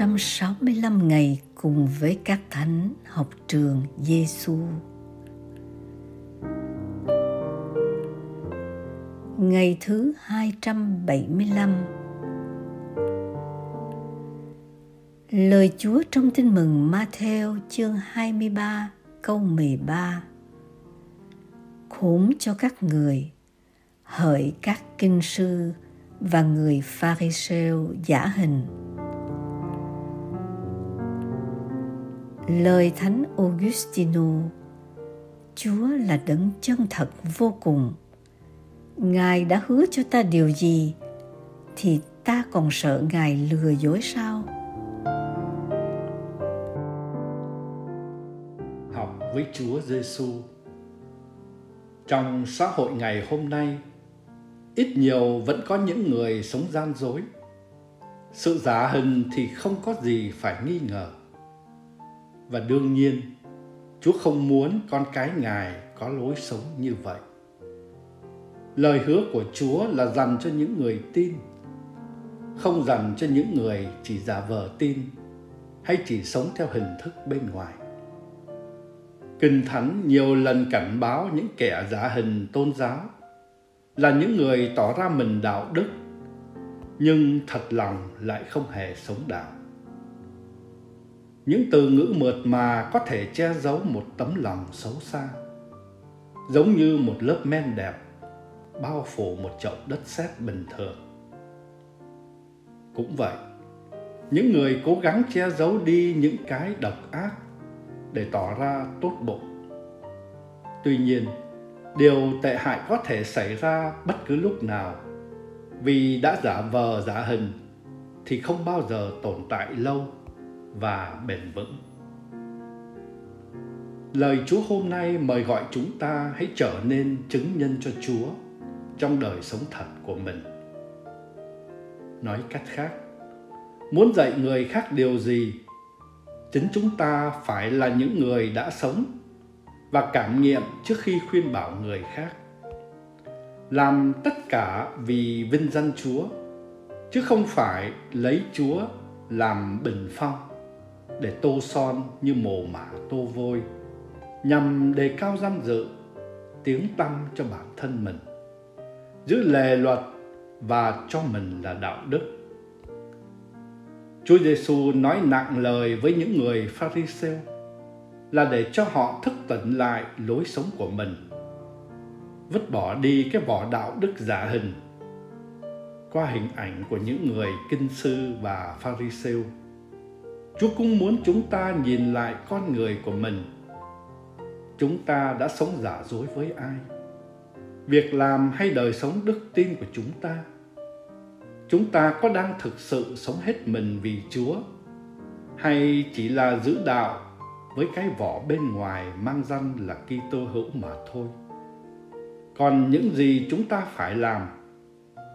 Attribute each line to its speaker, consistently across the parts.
Speaker 1: 365 ngày cùng với các thánh học trường Giêsu. Ngày thứ 275 Lời Chúa trong Tin mừng Matthew chương 23 câu 13 Khốn cho các người, hỡi các kinh sư và người Pharisêu giả hình. Lời thánh augustino, chúa là đấng chân thật vô cùng. Ngài đã hứa cho ta điều gì thì ta còn sợ ngài lừa dối sao?
Speaker 2: Học với chúa giêsu trong xã hội ngày hôm nay, ít nhiều vẫn có những người sống gian dối. Sự giả hình thì không có gì phải nghi ngờ và đương nhiên, chúa không muốn con cái ngài có lối sống như vậy. Lời hứa của chúa là dành cho những người tin, không dành cho những người chỉ giả vờ tin hay chỉ sống theo hình thức bên ngoài. Kinh thánh nhiều lần cảnh báo những kẻ giả hình tôn giáo là những người tỏ ra mình đạo đức, nhưng thật lòng lại không hề sống đạo những từ ngữ mượt mà có thể che giấu một tấm lòng xấu xa. Giống như một lớp men đẹp, bao phủ một chậu đất sét bình thường. Cũng vậy, những người cố gắng che giấu đi những cái độc ác để tỏ ra tốt bụng. Tuy nhiên, điều tệ hại có thể xảy ra bất cứ lúc nào. Vì đã giả vờ giả hình thì không bao giờ tồn tại lâu và bền vững. Lời chúa hôm nay mời gọi chúng ta hãy trở nên chứng nhân cho chúa trong đời sống thật của mình. Nói cách khác, muốn dạy người khác điều gì, chính chúng ta phải là những người đã sống và cảm nghiệm trước khi khuyên bảo người khác. Làm tất cả vì vinh danh chúa, chứ không phải lấy chúa làm bình phong để tô son như mồ mả tô vôi, nhằm đề cao danh dự, tiếng tăm cho bản thân mình, giữ lề luật và cho mình là đạo đức. Chúa Giêsu nói nặng lời với những người Pharisêu là để cho họ thức tỉnh lại lối sống của mình, vứt bỏ đi cái vỏ đạo đức giả hình qua hình ảnh của những người kinh sư và Pharisêu Chúa cũng muốn chúng ta nhìn lại con người của mình. Chúng ta đã sống giả dối với ai? Việc làm hay đời sống đức tin của chúng ta? Chúng ta có đang thực sự sống hết mình vì Chúa hay chỉ là giữ đạo với cái vỏ bên ngoài mang danh là Kitô hữu mà thôi? Còn những gì chúng ta phải làm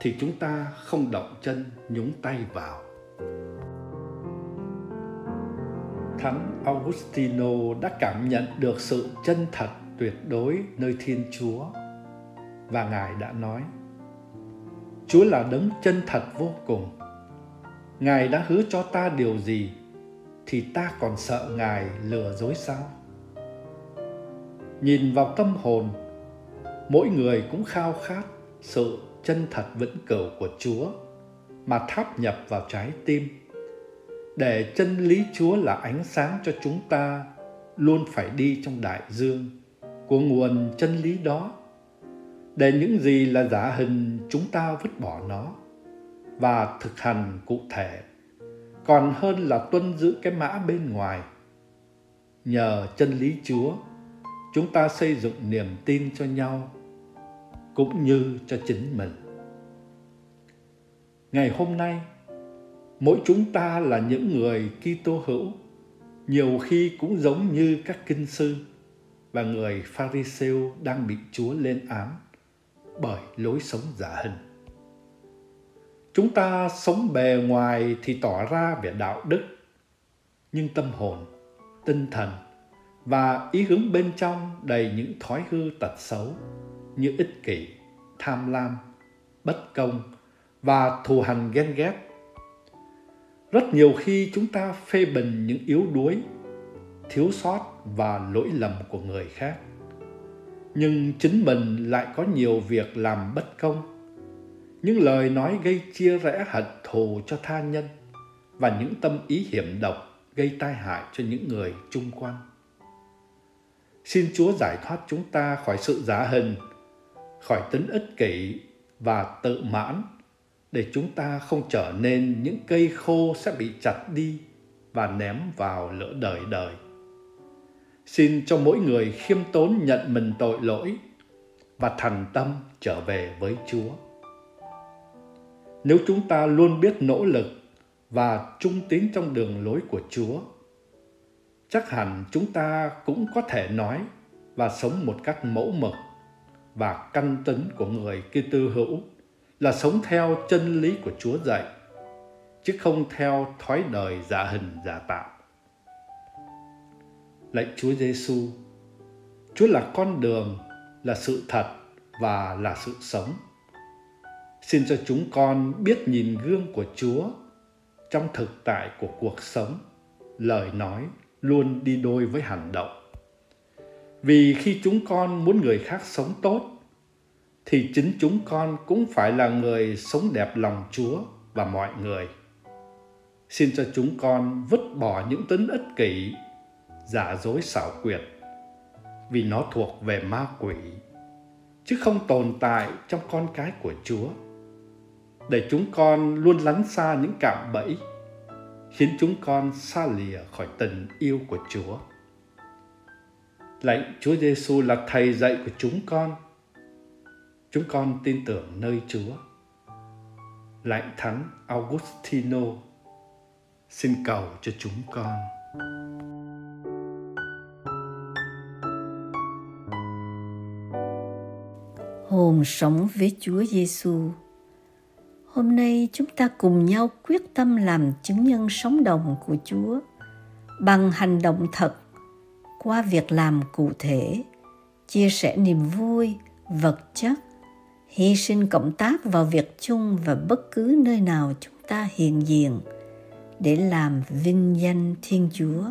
Speaker 2: thì chúng ta không động chân nhúng tay vào. Thánh Augustino đã cảm nhận được sự chân thật tuyệt đối nơi Thiên Chúa và Ngài đã nói Chúa là đấng chân thật vô cùng. Ngài đã hứa cho ta điều gì thì ta còn sợ Ngài lừa dối sao? Nhìn vào tâm hồn, mỗi người cũng khao khát sự chân thật vĩnh cửu của Chúa mà tháp nhập vào trái tim để chân lý Chúa là ánh sáng cho chúng ta, luôn phải đi trong đại dương của nguồn chân lý đó. Để những gì là giả hình, chúng ta vứt bỏ nó và thực hành cụ thể. Còn hơn là tuân giữ cái mã bên ngoài. Nhờ chân lý chúa, chúng ta xây dựng niềm tin cho nhau cũng như cho chính mình. Ngày hôm nay mỗi chúng ta là những người Kitô hữu, nhiều khi cũng giống như các kinh sư và người Pharisêu đang bị Chúa lên án bởi lối sống giả hình. Chúng ta sống bề ngoài thì tỏ ra vẻ đạo đức, nhưng tâm hồn, tinh thần và ý hướng bên trong đầy những thói hư tật xấu như ích kỷ, tham lam, bất công và thù hằn ghen ghét rất nhiều khi chúng ta phê bình những yếu đuối, thiếu sót và lỗi lầm của người khác. Nhưng chính mình lại có nhiều việc làm bất công. Những lời nói gây chia rẽ hận thù cho tha nhân và những tâm ý hiểm độc gây tai hại cho những người chung quanh. Xin chúa giải thoát chúng ta khỏi sự giả hình, khỏi tính ích kỷ và tự mãn để chúng ta không trở nên những cây khô sẽ bị chặt đi và ném vào lửa đời đời. Xin cho mỗi người khiêm tốn nhận mình tội lỗi và thành tâm trở về với Chúa. Nếu chúng ta luôn biết nỗ lực và trung tín trong đường lối của Chúa, chắc hẳn chúng ta cũng có thể nói và sống một cách mẫu mực và căn tính của người Kitô hữu là sống theo chân lý của Chúa dạy, chứ không theo thói đời giả hình giả tạo. Lạy Chúa Giêsu, Chúa là con đường, là sự thật và là sự sống. Xin cho chúng con biết nhìn gương của Chúa trong thực tại của cuộc sống, lời nói luôn đi đôi với hành động. Vì khi chúng con muốn người khác sống tốt thì chính chúng con cũng phải là người sống đẹp lòng Chúa và mọi người. Xin cho chúng con vứt bỏ những tính ích kỷ, giả dối xảo quyệt, vì nó thuộc về ma quỷ, chứ không tồn tại trong con cái của Chúa. Để chúng con luôn lánh xa những cạm bẫy, khiến chúng con xa lìa khỏi tình yêu của Chúa. Lạy Chúa Giêsu là thầy dạy của chúng con, Chúng con tin tưởng nơi Chúa. Lạy Thánh Augustino, xin cầu cho chúng con.
Speaker 3: Hồn sống với Chúa Giêsu. Hôm nay chúng ta cùng nhau quyết tâm làm chứng nhân sống đồng của Chúa bằng hành động thật qua việc làm cụ thể, chia sẻ niềm vui, vật chất hy sinh cộng tác vào việc chung và bất cứ nơi nào chúng ta hiện diện để làm vinh danh thiên chúa.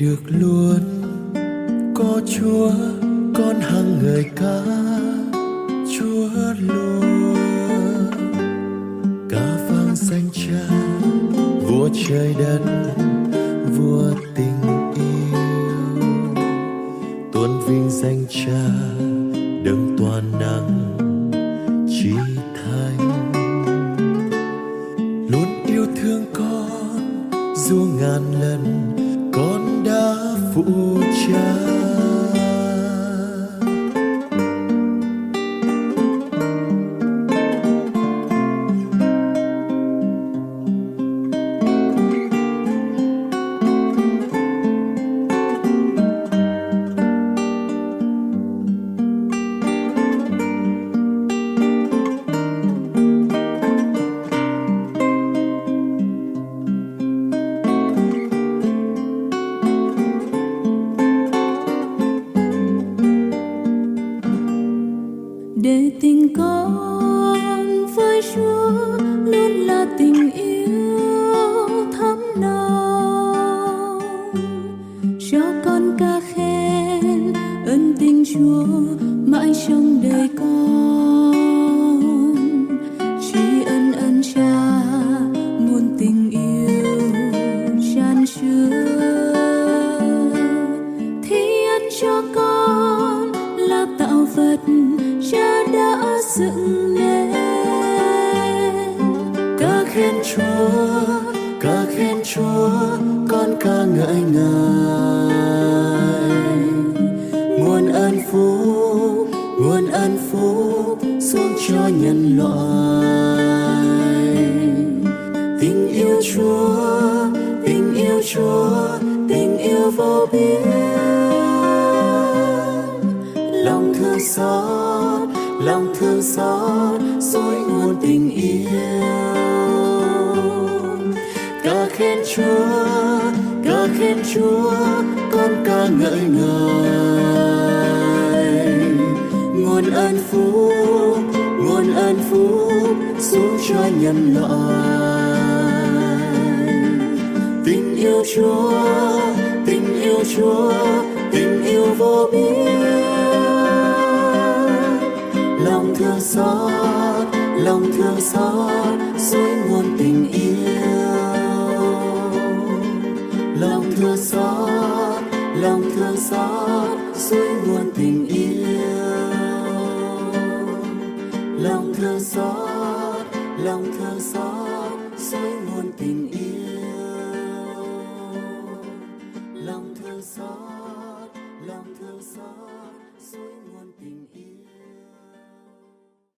Speaker 3: được luôn. Có chúa, con hằng người ca, chúa luôn. Ca vang danh cha, vua trời đất, vua tình yêu. Tuôn vinh danh cha, đấng toàn năng trí thánh. Luôn yêu thương con, dù ngàn lần cho con, là tạo vật cha đã dựng nên. Ca khen chúa, ca khen chúa, con ca ngợi ngài. Nguồn ơn phú nguồn ơn phú xuống cho nhân loại. Tình yêu chúa, tình yêu chúa, tình yêu vô biên. Thương xót, lòng thương xót, dối nguồn tình yêu. Ca khen chúa ca khen chúa, con ca ngợi ngài nguồn ơn phúc, nguồn ơn phúc xuống cho nhân loại. Tình yêu chúa, tình yêu chúa, tình yêu vô biên xót, lòng thương xót, suối nguồn tình yêu. Lòng thương xót, lòng thương xót, suối nguồn tình yêu. Lòng thương xót.